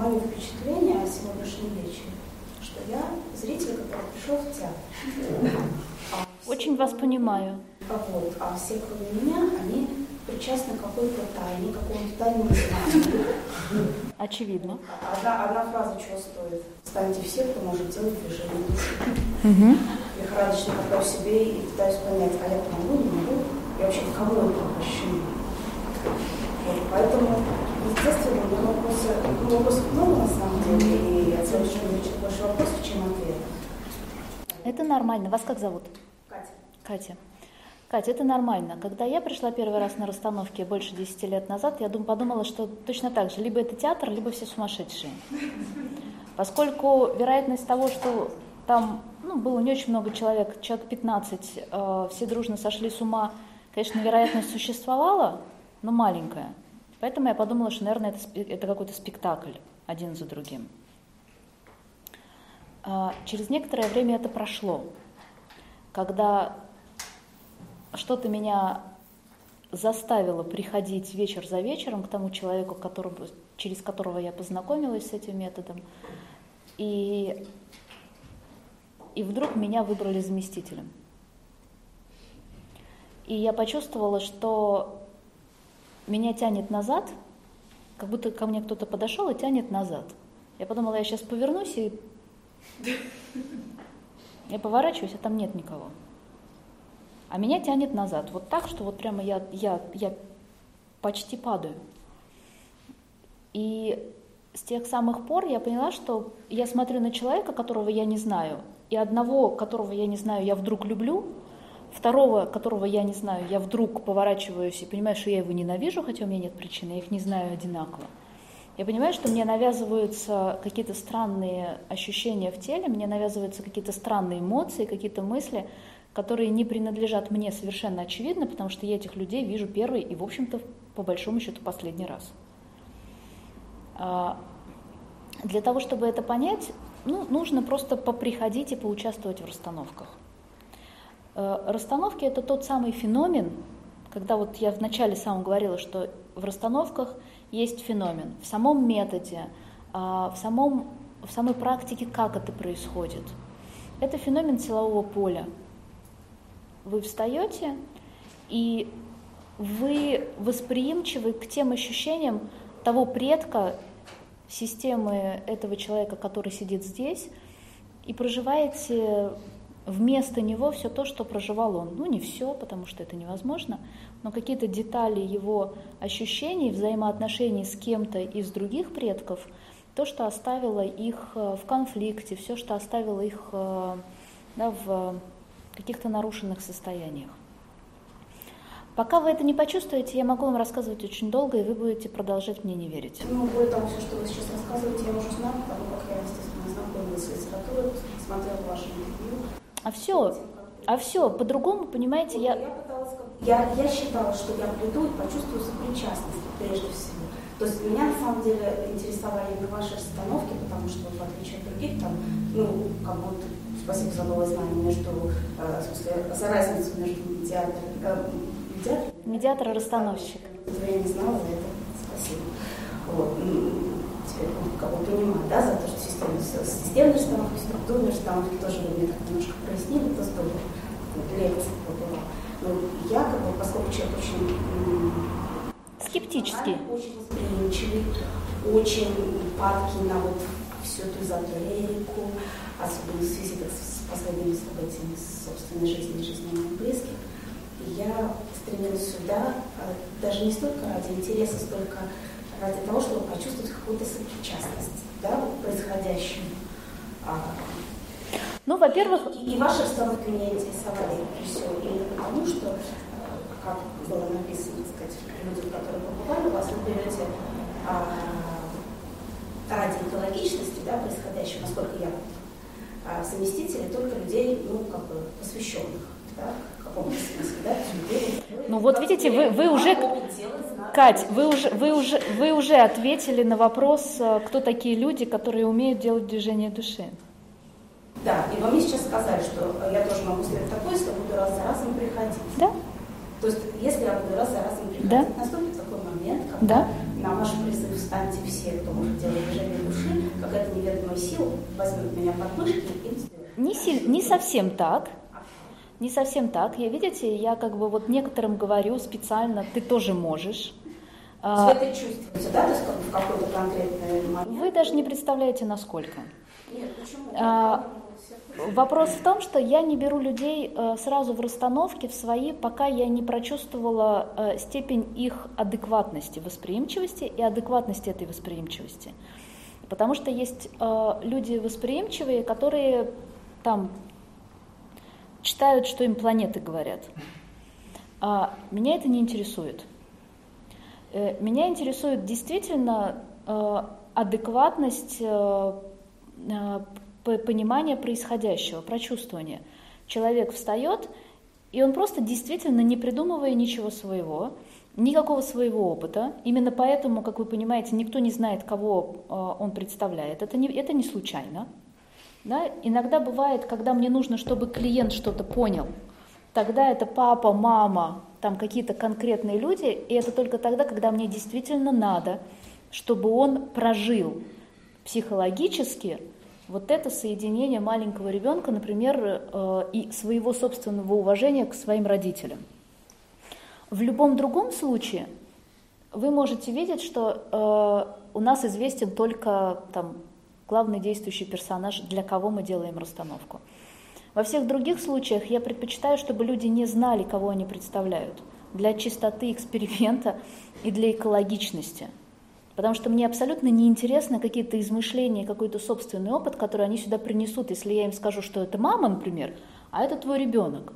мое впечатление о сегодняшнем вечере, что я зритель, который пришел в театр. А Очень вас понимаю. А вот, а все, кроме меня, они причастны к какой-то тайне, какому-то тайному знанию. Очевидно. Одна, одна фраза чего стоит. Станьте все, кто может делать движение души. Лихорадочно копаю себе и пытаюсь понять, а я помогу, не могу. И вообще, кому это обращение? Вот, поэтому, естественно, меня вопросы, ну, вопросов много на самом деле, и от сегодняшнего вечера больше вопросов, чем ответов. Это нормально. Вас как зовут? Катя. Катя. Катя, это нормально. Когда я пришла первый раз на расстановке больше 10 лет назад, я дум, подумала, что точно так же, либо это театр, либо все сумасшедшие. Поскольку вероятность того, что там ну, было не очень много человек, человек 15, э, все дружно сошли с ума, конечно, вероятность существовала, но маленькая. Поэтому я подумала, что, наверное, это, это какой-то спектакль один за другим. А через некоторое время это прошло, когда что-то меня заставило приходить вечер за вечером к тому человеку, которому, через которого я познакомилась с этим методом. И, и вдруг меня выбрали заместителем. И я почувствовала, что меня тянет назад, как будто ко мне кто-то подошел и тянет назад. Я подумала, я сейчас повернусь и... Я поворачиваюсь, а там нет никого а меня тянет назад. Вот так, что вот прямо я, я, я почти падаю. И с тех самых пор я поняла, что я смотрю на человека, которого я не знаю, и одного, которого я не знаю, я вдруг люблю, второго, которого я не знаю, я вдруг поворачиваюсь и понимаю, что я его ненавижу, хотя у меня нет причины, я их не знаю одинаково. Я понимаю, что мне навязываются какие-то странные ощущения в теле, мне навязываются какие-то странные эмоции, какие-то мысли, которые не принадлежат мне совершенно очевидно, потому что я этих людей вижу первый и, в общем-то, по большому счету, последний раз. А, для того, чтобы это понять, ну, нужно просто поприходить и поучаствовать в расстановках. Э, расстановки – это тот самый феномен, когда вот я вначале сам говорила, что в расстановках есть феномен, в самом методе, а, в, самом, в самой практике, как это происходит. Это феномен силового поля – вы встаете, и вы восприимчивы к тем ощущениям того предка, системы этого человека, который сидит здесь, и проживаете вместо него все то, что проживал он. Ну, не все, потому что это невозможно, но какие-то детали его ощущений, взаимоотношений с кем-то из других предков, то, что оставило их э, в конфликте, все, что оставило их э, да, в каких-то нарушенных состояниях. Пока вы это не почувствуете, я могу вам рассказывать очень долго, и вы будете продолжать мне не верить. Ну, более того, все, что вы сейчас рассказываете, я уже знаю, потому как я, естественно, знакомилась с литературой, смотрела ваши интервью. А все, а все, по-другому, понимаете, я... Я, пыталась, я, я считала, что я приду и почувствую сопричастность, прежде всего. То есть меня, на самом деле, интересовали именно ваши остановки, потому что, в отличие от других, там, ну, как будто спасибо за новое знание между, э, в смысле, за разницу между медиатором, э, медиатор, медиатор и расстановщик. Этого я не знала, за это спасибо. Вот. Теперь бы понимаю, да, за то, что системные, системные расстановки, структурные расстановки тоже вы мне так немножко прояснили, это здорово. Лекция была. Но я, как бы, поскольку человек очень скептический, очень восприимчивый, очень падкий на вот всю эту эзотерику, особенно в связи так, с последними событиями собственной жизни и жизни моих близких. И я стремилась сюда а, даже не столько ради интереса, столько ради того, чтобы почувствовать какую-то сопричастность да, вот, происходящему. А, ну, во-первых... И, и ваши расстановки меня интересовали, прежде всего, именно потому, что, э, как было написано, так сказать, люди, которые побывали у вас, вы берете а, ради экологичности да, происходящего, насколько я а заместители только людей, ну, как бы, посвященных, да, в каком-то смысле, да, людей, ну вот видите, вы, вы уже, Кать, вы уже, вы, уже, вы уже ответили на вопрос, э, кто такие люди, которые умеют делать движение души. Да, и вы мне сейчас сказали, что я тоже могу сделать такое, если буду раз за разом приходить. Да. То есть, если я буду раз за разом приходить, да. наступит такой момент, когда да. на ваш призыв «Встаньте все, кто может делать движение души», какая-то неведомая сила возьмет меня под мышки и сделает. Не, силь, не совсем так. Не совсем так. Я, видите, я как бы вот некоторым говорю специально, ты тоже можешь. А, вы это чувствуете, да, в какой-то конкретный момент? Вы даже не представляете, насколько. Нет, почему? А, вопрос в том, что я не беру людей э, сразу в расстановке в свои, пока я не прочувствовала э, степень их адекватности, восприимчивости и адекватности этой восприимчивости. Потому что есть э, люди восприимчивые, которые там читают, что им планеты говорят. А меня это не интересует. Э, меня интересует действительно э, адекватность э, понимания происходящего, прочувствования. Человек встает, и он просто действительно не придумывая ничего своего, никакого своего опыта. Именно поэтому, как вы понимаете, никто не знает, кого он представляет. Это не, это не случайно. Да? Иногда бывает, когда мне нужно, чтобы клиент что-то понял, тогда это папа, мама, там какие-то конкретные люди, и это только тогда, когда мне действительно надо, чтобы он прожил психологически вот это соединение маленького ребенка, например, э, и своего собственного уважения к своим родителям. В любом другом случае вы можете видеть, что э, у нас известен только там, главный действующий персонаж, для кого мы делаем расстановку. Во всех других случаях я предпочитаю, чтобы люди не знали, кого они представляют, для чистоты эксперимента и для экологичности. Потому что мне абсолютно неинтересны какие-то измышления, какой-то собственный опыт, который они сюда принесут, если я им скажу, что это мама, например, а это твой ребенок.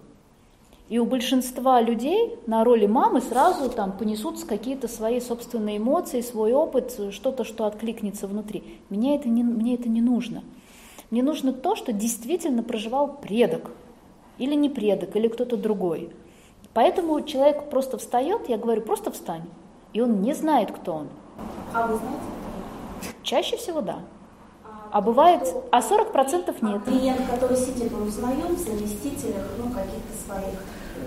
И у большинства людей на роли мамы сразу там понесутся какие-то свои собственные эмоции, свой опыт, что-то, что откликнется внутри. Мне это, не, мне это не нужно. Мне нужно то, что действительно проживал предок, или не предок, или кто-то другой. Поэтому человек просто встает, я говорю, просто встань, и он не знает, кто он. А вы знаете? Чаще всего да. А бывает, а 40% нет. А клиент, который сидит, он узнает в заместителях, ну, каких-то своих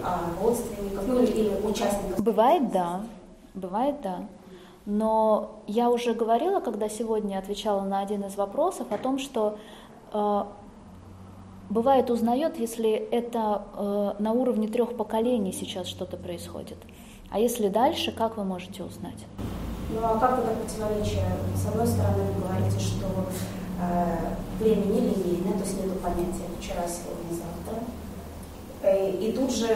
а, родственников, ну, или участников. Бывает, да. Бывает, да. Но я уже говорила, когда сегодня отвечала на один из вопросов, о том, что бывает узнает, если это э, на уровне трех поколений сейчас что-то происходит. А если дальше, как вы можете узнать? Ну а как это противоречие? С одной стороны, вы говорите, что Э, время нелинейное, то есть нет понятия вчера, сегодня, завтра. Э, и тут же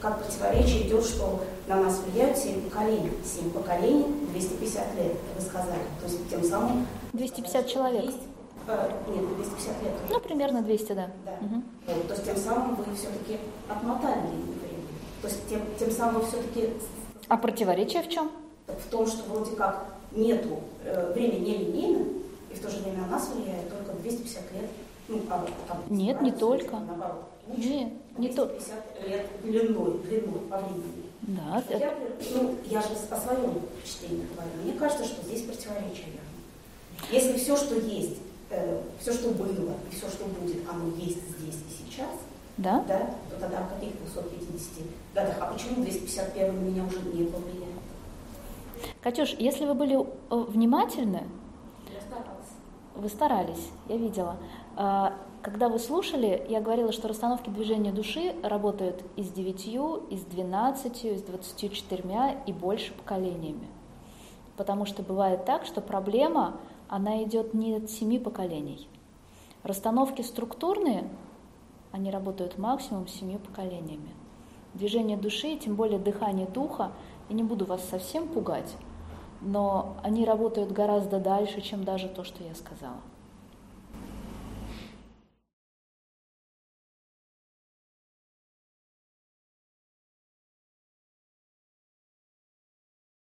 как противоречие идет, что на нас влияют 7 поколений. 7 поколений, 250 лет, вы сказали. То есть тем самым... 250 человек. 200, э, нет, 250 лет. Ну, примерно 200, да. да. Угу. Вот, то есть тем самым вы все-таки отмотали линию времени. То есть тем, тем самым все-таки... А противоречие в чем? В том, что вроде как нету, э, время нелинейно, и в то же время на нас влияет только 250 лет. Ну, а, там, Нет, не только. Наоборот, Нет, не то. 250 лет длиной, длиной по времени. Да, я, это... ну, я же о своем впечатлении говорю. Мне кажется, что здесь противоречие. Если все, что есть, э, все, что было и все, что будет, оно есть здесь и сейчас, да? Да, то тогда в каких 250 годах? А почему 251 на меня уже не повлияет? Катюш, если вы были э, внимательны, вы старались, я видела. А, когда вы слушали, я говорила, что расстановки движения души работают и с девятью, и с двенадцатью, и с двадцатью четырьмя и больше поколениями. Потому что бывает так, что проблема, она идет не от семи поколений. Расстановки структурные, они работают максимум семью поколениями. Движение души, тем более дыхание духа, я не буду вас совсем пугать, но они работают гораздо дальше, чем даже то, что я сказала.